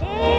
Yeah.